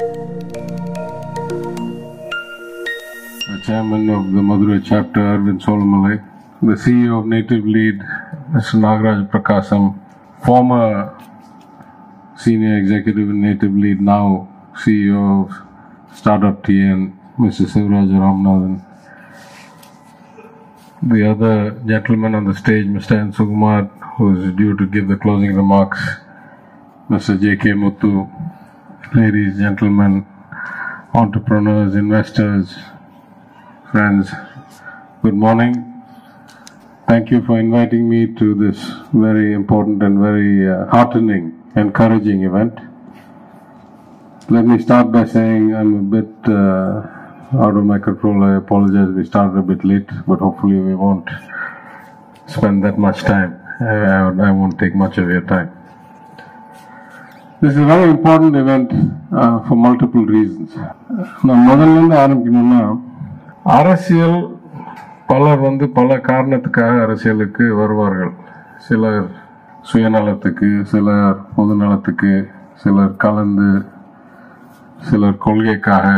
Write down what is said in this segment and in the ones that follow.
the chairman of the Madurai chapter, Arvind Solomalai, the CEO of Native Lead, Mr. Nagaraj Prakasam, former senior executive in Native Lead, now CEO of Startup TN, Mr. Sivaraj Ramnathan. The other gentleman on the stage, Mr. N. Sukumar, who is due to give the closing remarks, Mr. J.K. Muthu, ladies, gentlemen, entrepreneurs, investors, friends, good morning. Thank you for inviting me to this very important and very uh, heartening, encouraging event. Let me start by saying I'm a bit uh, out of my control. I apologize. We started a bit late, but hopefully we won't spend that much time. I, won't take much of your time. This is very important event for multiple reasons நான் முதல்ல இருந்து ஆரம்பிக்கணும்னா அரசியல் பலர் வந்து பல காரணத்துக்காக அரசியலுக்கு வருவார்கள். சிலர் சுயநலத்துக்கு சிலர் பொதுநலத்துக்கு சிலர் கலந்து சிலர் கொள்கைக்காக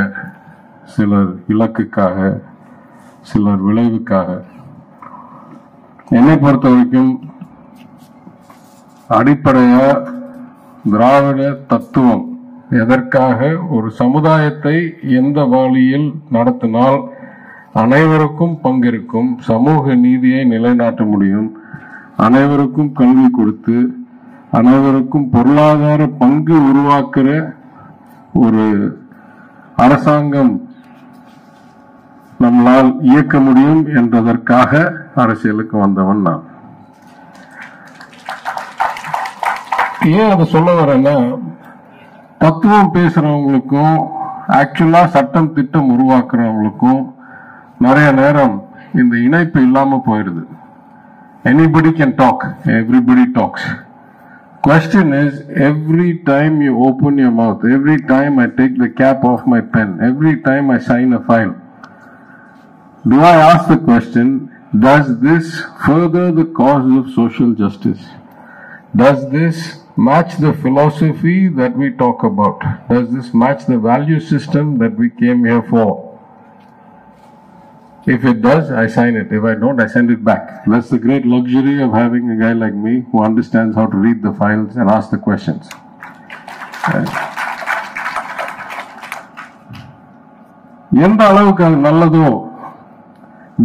சிலர் இலக்குக்காக சிலர் விளைவுக்காக. என்னை பொறுத்த வரைக்கும் அடிப்படையாக திராவிட தத்துவம் எதற்காக ஒரு சமுதாயத்தை எந்த வழியில் நடத்தினால் அனைவருக்கும் பங்கிருக்கும் சமூக நீதியை நிலைநாட்ட முடியும். அனைவருக்கும் கல்வி கொடுத்து அனைவருக்கும் பொருளாதார பங்கு உருவாக்குற ஒரு அரசாங்கம் நம்மளால் இயக்க முடியும் என்றதற்காக அரசியலுக்கு வந்தவன் நான். ஏன் அதை சொல்ல வரேன்னா தத்துவம் பேசுறவங்களுக்கும் ஆக்சுவலா சட்டம் திட்டம் உருவாக்குறவங்களுக்கும் நிறைய நேரம் இந்த இணைப்பு இல்லாம போயிடுது anybody can talk everybody talks question is every time you open your mouth every time i take the cap off my pen every time i sign a file do i ask the question does this further the cause of social justice does this match the philosophy that we talk about? Does this match the value system that we came here for? If it does, I sign it. If I don't, I send it back. That's the great luxury of having a guy like me who understands how to read the files and ask the questions. எந்த அளவுக்கு அது நல்லதோ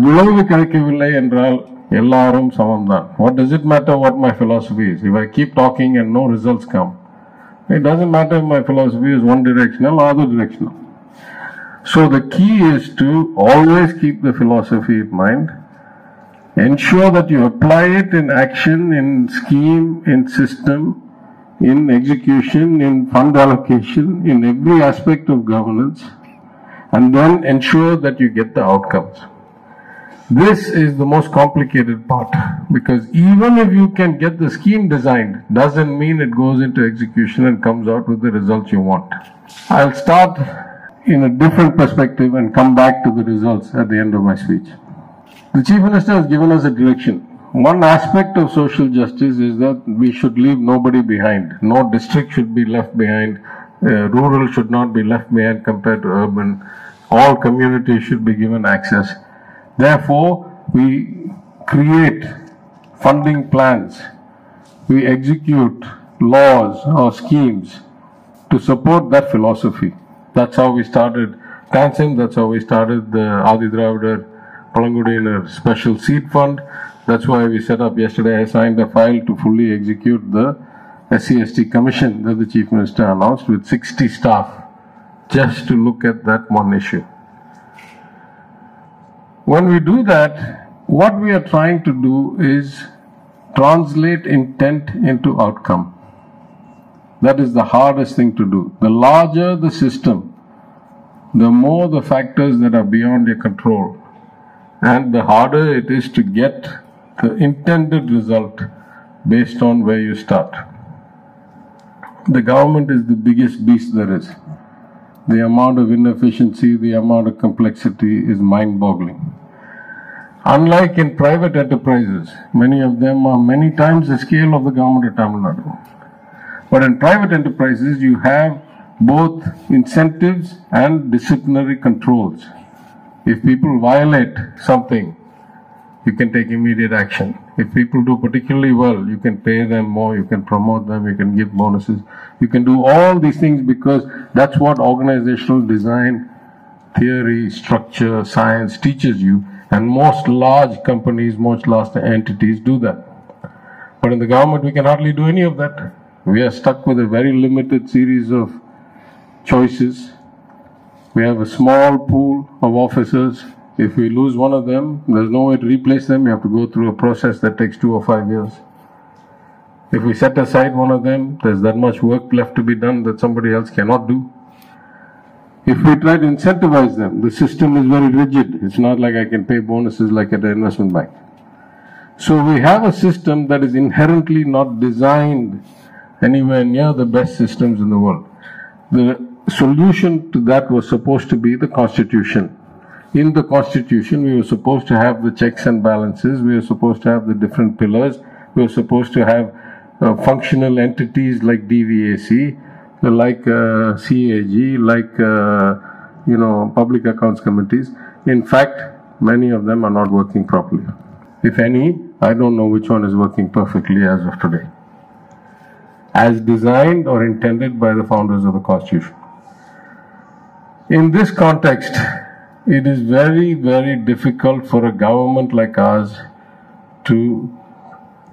விளைவு கிடைக்கவில்லை என்றால் எல்லாரும் சமம்தான் what does it matter what my philosophy is if i keep talking and no results come it doesn't matter if my philosophy is one directional or other directional so the key is to always keep the philosophy in mind ensure that you apply it in action in scheme in system in execution in fund allocation in every aspect of governance and then ensure that you get the outcomes this is the most complicated part because even if you can get the scheme designed, doesn't mean it goes into execution and comes out with the results you want. I'll start in a different perspective and come back to the results at the end of my speech. The Chief Minister has given us a direction. One aspect of social justice is that we should leave nobody behind. No district should be left behind. Uh, rural should not be left behind compared to urban. All communities should be given access. Therefore, we create funding plans, we execute laws or schemes to support that philosophy. That's how we started Tansim, that's how we started the Adi Dravidar Pazhangudiyinar Special Seed Fund. That's why we set up yesterday. I signed a file to fully execute the SCST commission that the Chief Minister announced with 60 staff just to look at that one issue. When we do that, what we are trying to do is translate intent into outcome. That is the hardest thing to do. The larger the system, the more the factors that are beyond your control, and the harder it is to get the intended result based on where you start. The government is the biggest beast there is. The amount of inefficiency, the amount of complexity is mind boggling. Unlike in private enterprises, many of them are many times the scale of the government of Tamil Nadu. But in private enterprises, you have both incentives and disciplinary controls. If people violate something, you can take immediate action. If people do particularly well, you can pay them more, you can promote them, you can give bonuses. You can do all these things because that's what organizational design, theory, structure, science teaches you. And most large companies, most large entities do that. But in the government, we can hardly do any of that. We are stuck with a very limited series of choices. We have a small pool of officers. If we lose one of them, there's no way to replace them. You have to go through a process that takes two or five years. If we set aside one of them, there's that much work left to be done that somebody else cannot do. If we try to incentivize them, the system is very rigid. It's not like I can pay bonuses like at an investment bank. So we have a system that is inherently not designed anywhere near the best systems in the world. The solution to that was supposed to be the constitution. In the constitution, we were supposed to have the checks and balances, we were supposed to have the different pillars, we were supposed to have uh, functional entities like DVAC, like uh, CAG, like uh, you know public accounts committees. In fact, many of them are not working properly. If any, I don't know which one is working perfectly as of today, as designed or intended by the founders of the Constitution. In this context, it is very, very difficult for a government like ours to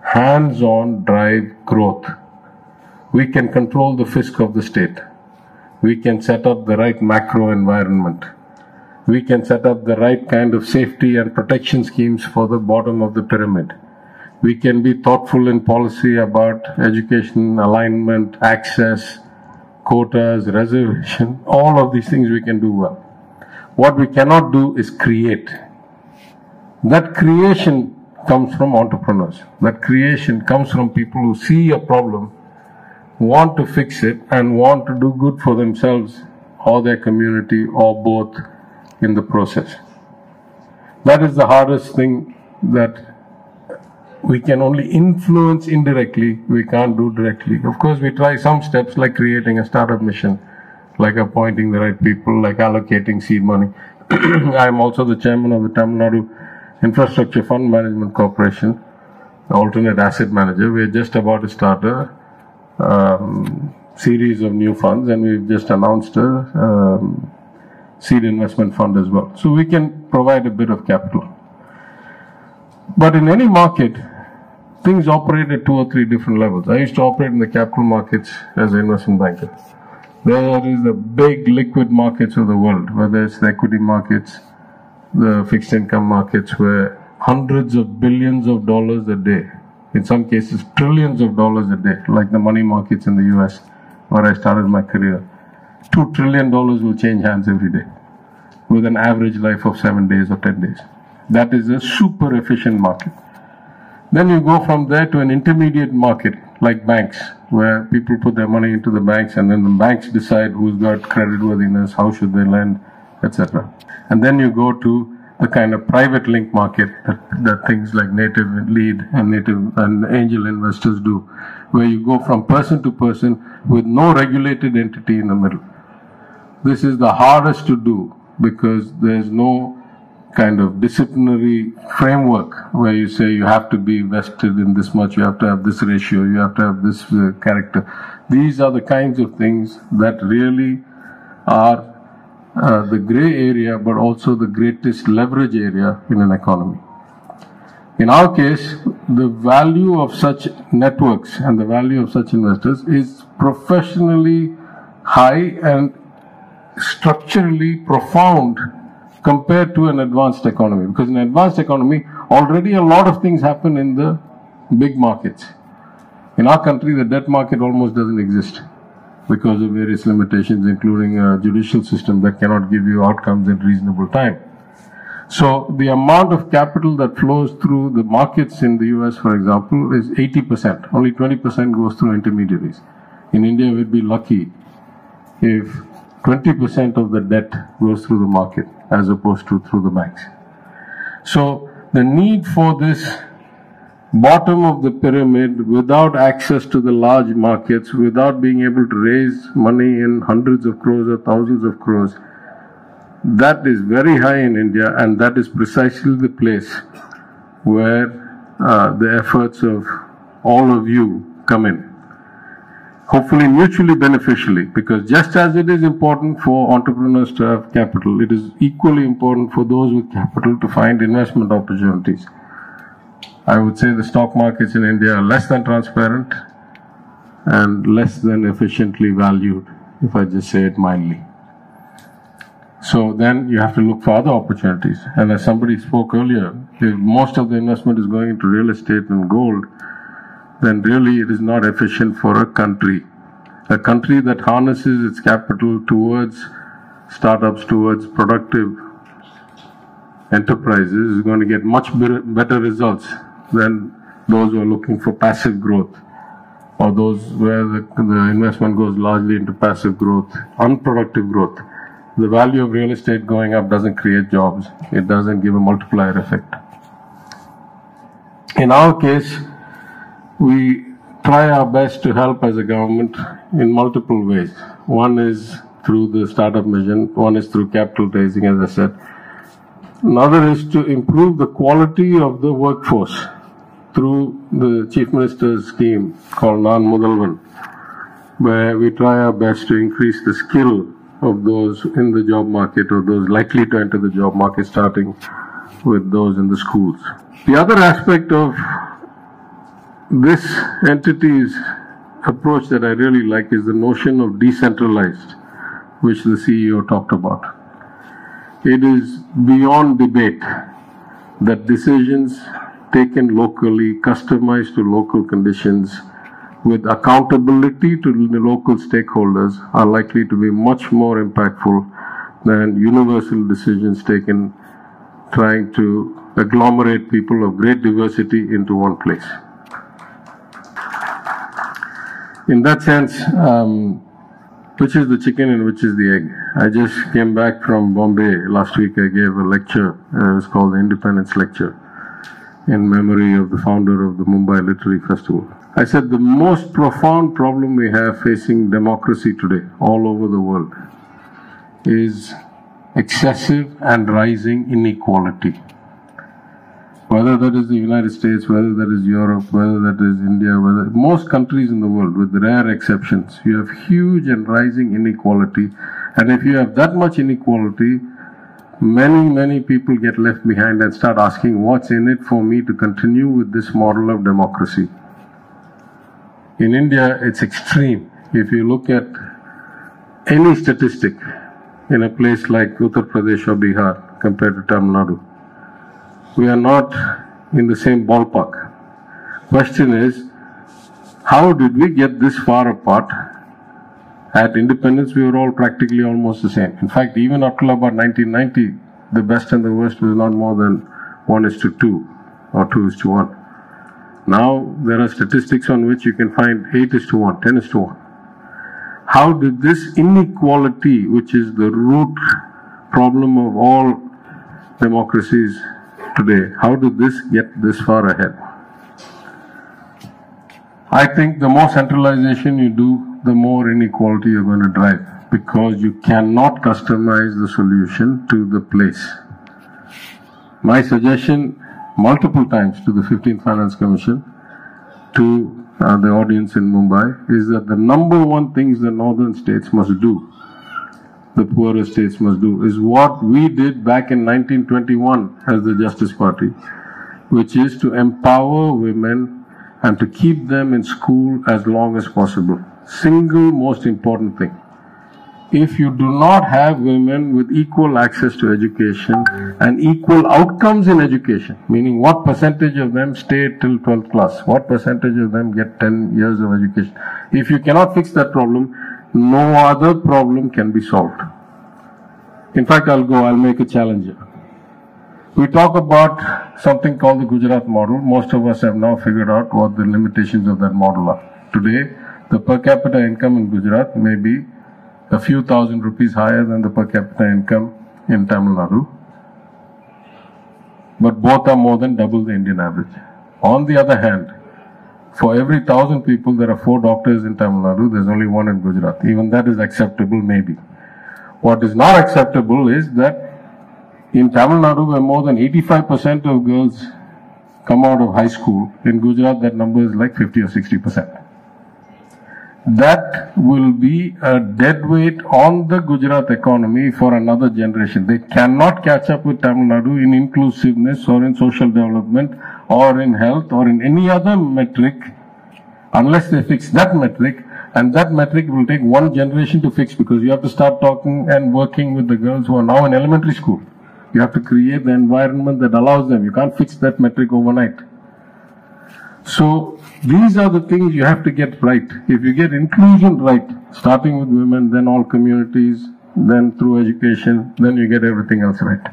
hands on drive growth. We can control the fisc of the state. We can set up the right macro environment. We can set up the right kind of safety and protection schemes for the bottom of the pyramid. We can be thoughtful in policy about education, alignment, access, quotas, reservation, all of these things we can do well. What we cannot do is create. That creation comes from entrepreneurs. That creation comes from people who see a problem, want to fix it, and want to do good for themselves or their community or both in the process. That is the hardest thing that we can only influence indirectly, we can't do directly. Of course, we try some steps like creating a startup mission, like appointing the right people, like allocating seed money. I am also the chairman of the Tamil Nadu Infrastructure Fund Management Corporation, alternate asset manager. We are just about to start a um, series of new funds, and we've just announced a um, seed investment fund as well. So we can provide a bit of capital. But in any market, things operate at two or three different levels. I used to operate in the capital markets as an investment banker. There is the big liquid markets of the world, whether it's the equity markets, the fixed income markets, where hundreds of billions of dollars a day, in some cases trillions of dollars a day, like the money markets in the US, where I started my career. Two trillion dollars will change hands every day, with an average life of seven days or ten days. That is a super efficient market. Then you go from there to an intermediate market like banks, where people put their money into the banks and then the banks decide who's got creditworthiness, how should they lend, etc. And then you go to the kind of private link market that, that things like native lead and native and angel investors do, where you go from person to person with no regulated entity in the middle. This is the hardest to do because there's no kind of disciplinary framework where you say you have to be vested in this much, you have to have this ratio, you have to have this uh, character. These are the kinds of things that really are uh, the gray area, but also the greatest leverage area in an economy. In our case, the value of such networks and the value of such investors is professionally high and structurally profound compared to an advanced economy. Because in an advanced economy, already a lot of things happen in the big markets. In our country, the debt market almost doesn't exist because of various limitations, including a judicial system that cannot give you outcomes in reasonable time. So the amount of capital that flows through the markets in the US, for example, is 80%. Only 20% goes through intermediaries. In India, we'd be lucky if 20% of the debt goes through the market as opposed to through the banks. So the need for this bottom of the pyramid without access to the large markets, without being able to raise money in hundreds of crores or thousands of crores, that is very high in India, and that is precisely the place where uh, the efforts of all of you come in. Hopefully, mutually beneficially, because just as it is important for entrepreneurs to have capital, it is equally important for those with capital to find investment opportunities. I would say the stock markets in India are less than transparent and less than efficiently valued, if I just say it mildly. So then you have to look for other opportunities. And as somebody spoke earlier, if most of the investment is going into real estate and gold, then really it is not efficient for a country. A country that harnesses its capital towards startups, towards productive enterprises is going to get much better, results than those who are looking for passive growth or those where the, the investment goes largely into passive growth, unproductive growth. The value of real estate going up doesn't create jobs. It doesn't give a multiplier effect. In our case, we try our best to help as a government in multiple ways. One is through the startup mission, one is through capital raising, as I said. Another is to improve the quality of the workforce through the Chief Minister's scheme called Naan Mudhalvan, where we try our best to increase the skill of those in the job market or those likely to enter the job market, starting with those in the schools. The other aspect of this entity's approach that I really like is the notion of decentralized, which the CEO talked about. It is beyond debate that decisions taken locally, customized to local conditions, with accountability to the local stakeholders are likely to be much more impactful than universal decisions taken trying to agglomerate people of great diversity into one place. In that sense, um, which is the chicken and which is the egg? I just came back from Bombay last week. I gave a lecture. Uh, was called the Independence Lecture in memory of the founder of the Mumbai Literary Festival. I said the most profound problem we have facing democracy today, all over the world, is excessive and rising inequality. Whether that is the United States, whether that is Europe, whether that is India, whether most countries in the world, with rare exceptions, you have huge and rising inequality. And if you have that much inequality, many, many people get left behind and start asking, what's in it for me to continue with this model of democracy? In India, it's extreme. If you look at any statistic in a place like Uttar Pradesh or Bihar compared to Tamil Nadu, we are not in the same ballpark. Question is, how did we get this far apart? At independence, we were all practically almost the same. In fact, even up till about 1990, the best and the worst was not more than 1 is to 2 or 2 is to 1. Now, there are statistics on which you can find 8 is to 1, 10 is to 1. How did this inequality, which is the root problem of all democracies today, how did this get this far ahead? I think the more centralization you do, the more inequality you're going to drive because you cannot customize the solution to the place. My suggestion multiple times to the 15th Finance Commission, to uh, the audience in Mumbai, is that the number one things the northern states must do, the poorer states must do, is what we did back in 1921 as the Justice Party, which is to empower women and to keep them in school as long as possible. Single most important thing. If you do not have women with equal access to education and equal outcomes in education, meaning what percentage of them stay till 12th class, what percentage of them get 10 years of education. If you cannot fix that problem, no other problem can be solved. In fact, I'll go, I'll make a challenge. We talk about something called the Gujarat model. Most of us have now figured out what the limitations of that model are. Today, the per capita income in Gujarat may be a few thousand rupees higher than the per capita income in Tamil Nadu. But both are more than double the Indian average. On the other hand, for every thousand people, there are four doctors in Tamil Nadu. There's only one in Gujarat. Even that is acceptable, maybe. What is not acceptable is that in Tamil Nadu, where more than 85% of girls come out of high school, in Gujarat, that number is like 50 or 60%. That will be a dead weight on the Gujarat economy for another generation. They cannot catch up with Tamil Nadu in inclusiveness or in social development or in health or in any other metric unless they fix that metric and that metric will take one generation to fix because you have to start talking and working with the girls who are now in elementary school. You have to create the environment that allows them. You can't fix that metric overnight. So these are the things you have to get right. If you get inclusion right, starting with women, then all communities, then through education, then you get everything else right.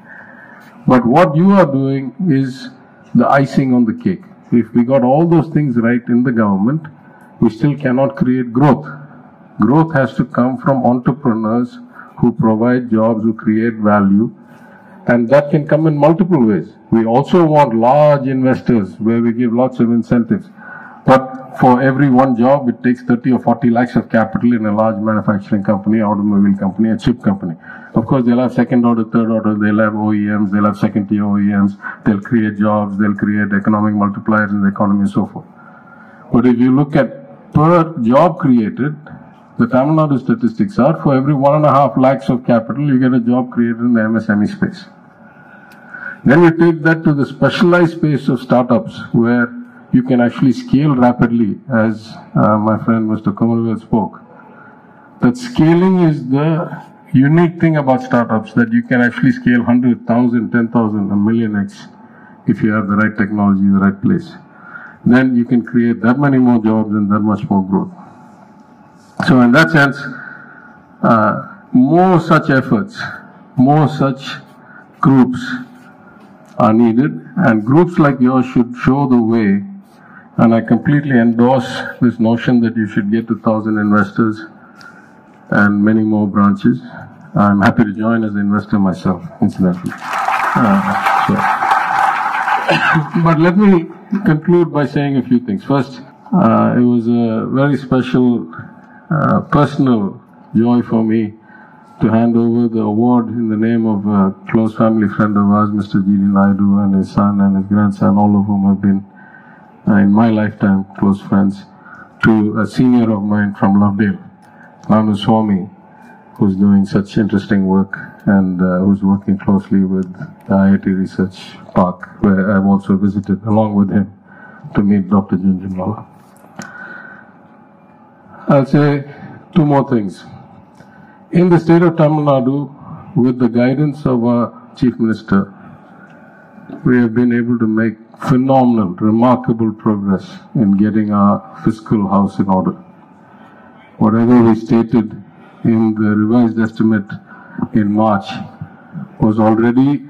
But what you are doing is the icing on the cake. If we got all those things right in the government, we still cannot create growth. Growth has to come from entrepreneurs who provide jobs, who create value, and that can come in multiple ways. We also want large investors where we give lots of incentives. But for every one job, it takes 30 or 40 lakhs of capital in a large manufacturing company, automobile company, a chip company. Of course, they'll have second order, third order, they'll have OEMs, they'll have second tier OEMs, they'll create jobs, they'll create economic multipliers in the economy and so forth. But if you look at per job created, the Tamil Nadu statistics are for every one and a half lakhs of capital, you get a job created in the MSME space. Then you take that to the specialized space of startups where you can actually scale rapidly, as uh, my friend Mr. Kumarvel spoke. That scaling is the unique thing about startups that you can actually scale 100,000, 10,000, a million X if you have the right technology, the right place. Then you can create that many more jobs and that much more growth. So in that sense, uh, more such efforts, more such groups are needed and groups like yours should show the way and I completely endorse this notion that you should get a thousand investors and many more branches. I'm happy to join as an investor myself, incidentally. Uh, so. but let me conclude by saying a few things. First, uh, it was a very special uh, personal joy for me to hand over the award in the name of a close family friend of ours, Mr. G.D. Naidu, and his son and his grandson, all of whom have been, uh, in my lifetime, close friends, to a senior of mine from Lovedale, Nanu Swami, who's doing such interesting work and uh, who's working closely with the IIT Research Park, where I've also visited along with him to meet Dr. Jhunjhunwala. I'll say two more things. In the state of Tamil Nadu, with the guidance of our Chief Minister, we have been able to make phenomenal, remarkable progress in getting our fiscal house in order. Whatever we stated in the revised estimate in March was already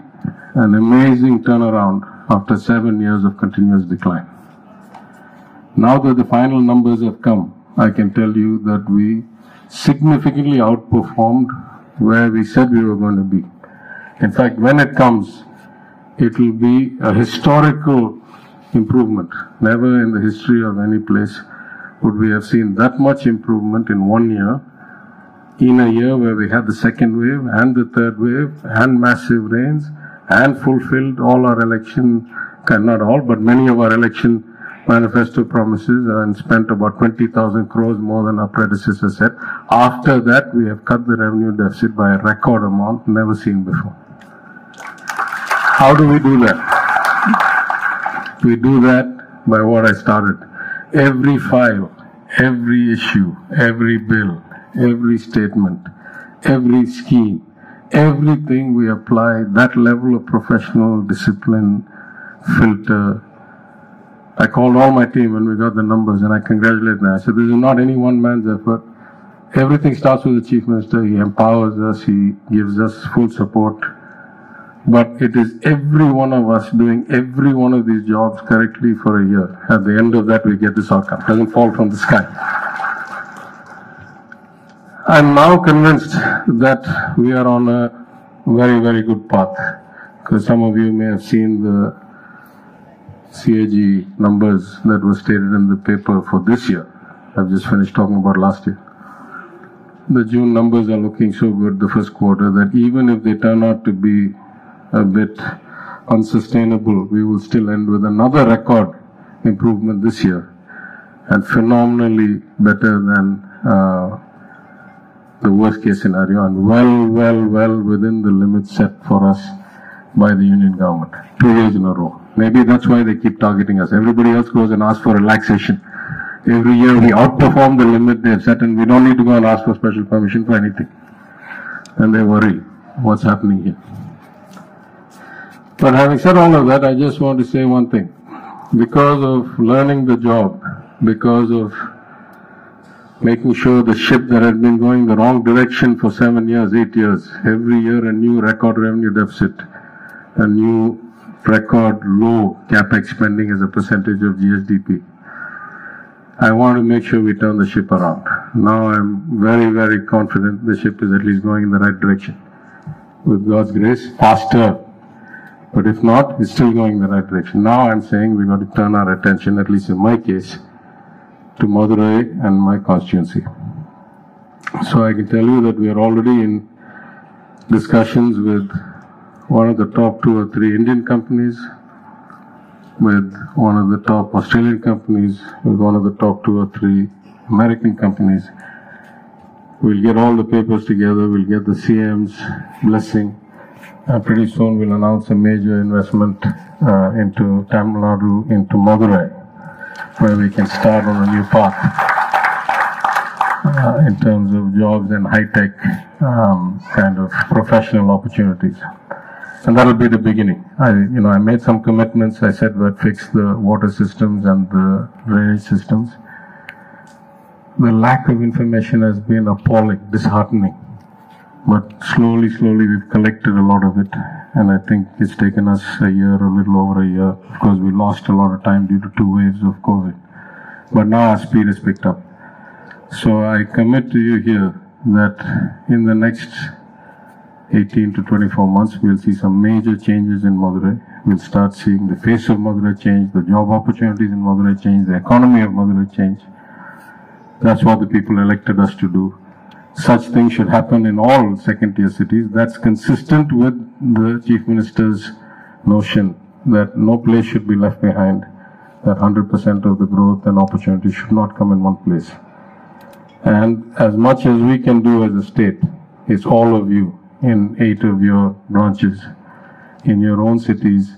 an amazing turnaround after seven years of continuous decline. Now that the final numbers have come, I can tell you that we significantly outperformed where we said we were going to be. In fact, when it comes, it will be a historical improvement. Never in the history of any place would we have seen that much improvement in one year, in a year where we had the second wave and the third wave and massive rains and fulfilled all our election, not all, but many of our election manifesto promises and spent about 20,000 crores more than our predecessor said. After that, we have cut the revenue deficit by a record amount never seen before. How do we do that? We do that by what I started. Every file, every issue, every bill, every statement, every scheme, everything we apply that level of professional discipline, filter, I called all my team when we got the numbers and I congratulate them. I said, this is not any one man's effort. Everything starts with the Chief Minister. He empowers us. He gives us full support. But it is every one of us doing every one of these jobs correctly for a year. At the end of that, we get this outcome. It doesn't fall from the sky. I'm now convinced that we are on a very, very good path. Because some of you may have seen the CAG numbers that were stated in the paper for this year. I've just finished talking about last year. The June numbers are looking so good, the first quarter, that even if they turn out to be a bit unsustainable, we will still end with another record improvement this year and phenomenally better than uh, the worst case scenario and well, well, well within the limits set for us by the union government. Two years in a row. Maybe that's why they keep targeting us. Everybody else goes and asks for relaxation. Every year we outperform the limit they have set and we don't need to go and ask for special permission for anything. And they worry what's happening here. But having said all of that, I just want to say one thing. Because of learning the job, because of making sure the ship that had been going the wrong direction for seven years, eight years, every year a new record revenue deficit, a new record low capex spending as a percentage of GSDP. I want to make sure we turn the ship around. Now I'm very, very confident the ship is at least going in the right direction. With God's grace, faster. But if not, it's still going in the right direction. Now I'm saying we've got to turn our attention, at least in my case, to Madurai and my constituency. So I can tell you that we are already in discussions with one of the top two or three Indian companies, with one of the top Australian companies, with one of the top two or three American companies. We'll get all the papers together, we'll get the CM's blessing, and pretty soon we'll announce a major investment uh, into Tamil Nadu, into Madurai where we can start on a new path uh, in terms of jobs and high-tech um, kind of professional opportunities. And that'll be the beginning. I, you know, I made some commitments. I said we'd fix the water systems and the drainage systems. The lack of information has been appalling, disheartening. But slowly, slowly, we've collected a lot of it, and I think it's taken us a year, a little over a year. Of course, we lost a lot of time due to two waves of COVID, but now our speed has picked up. So I commit to you here that in the next 18 to 24 months, we'll see some major changes in Madurai. We'll start seeing the face of Madurai change, the job opportunities in Madurai change, the economy of Madurai change. That's what the people elected us to do such things should happen in all second tier cities. That's consistent with the Chief Minister's notion that no place should be left behind, that 100% of the growth and opportunity should not come in one place. And as much as we can do as a state, it's all of you in eight of your branches, in your own cities,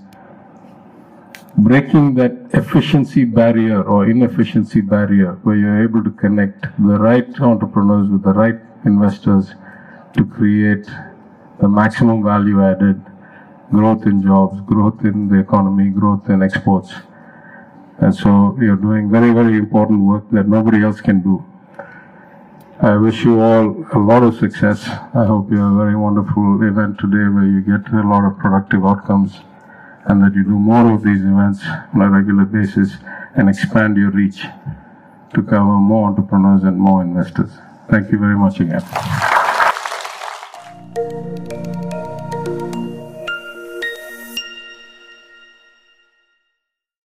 breaking that efficiency barrier or inefficiency barrier where you're able to connect the right entrepreneurs with the right investors to create the maximum value added growth in jobs, growth in the economy, growth in exports. And so you're doing very, very important work that nobody else can do. I wish you all a lot of success. I hope you have a very wonderful event today where you get a lot of productive outcomes and that you do more of these events on a regular basis and expand your reach to cover more entrepreneurs and more investors. Thank you very much again.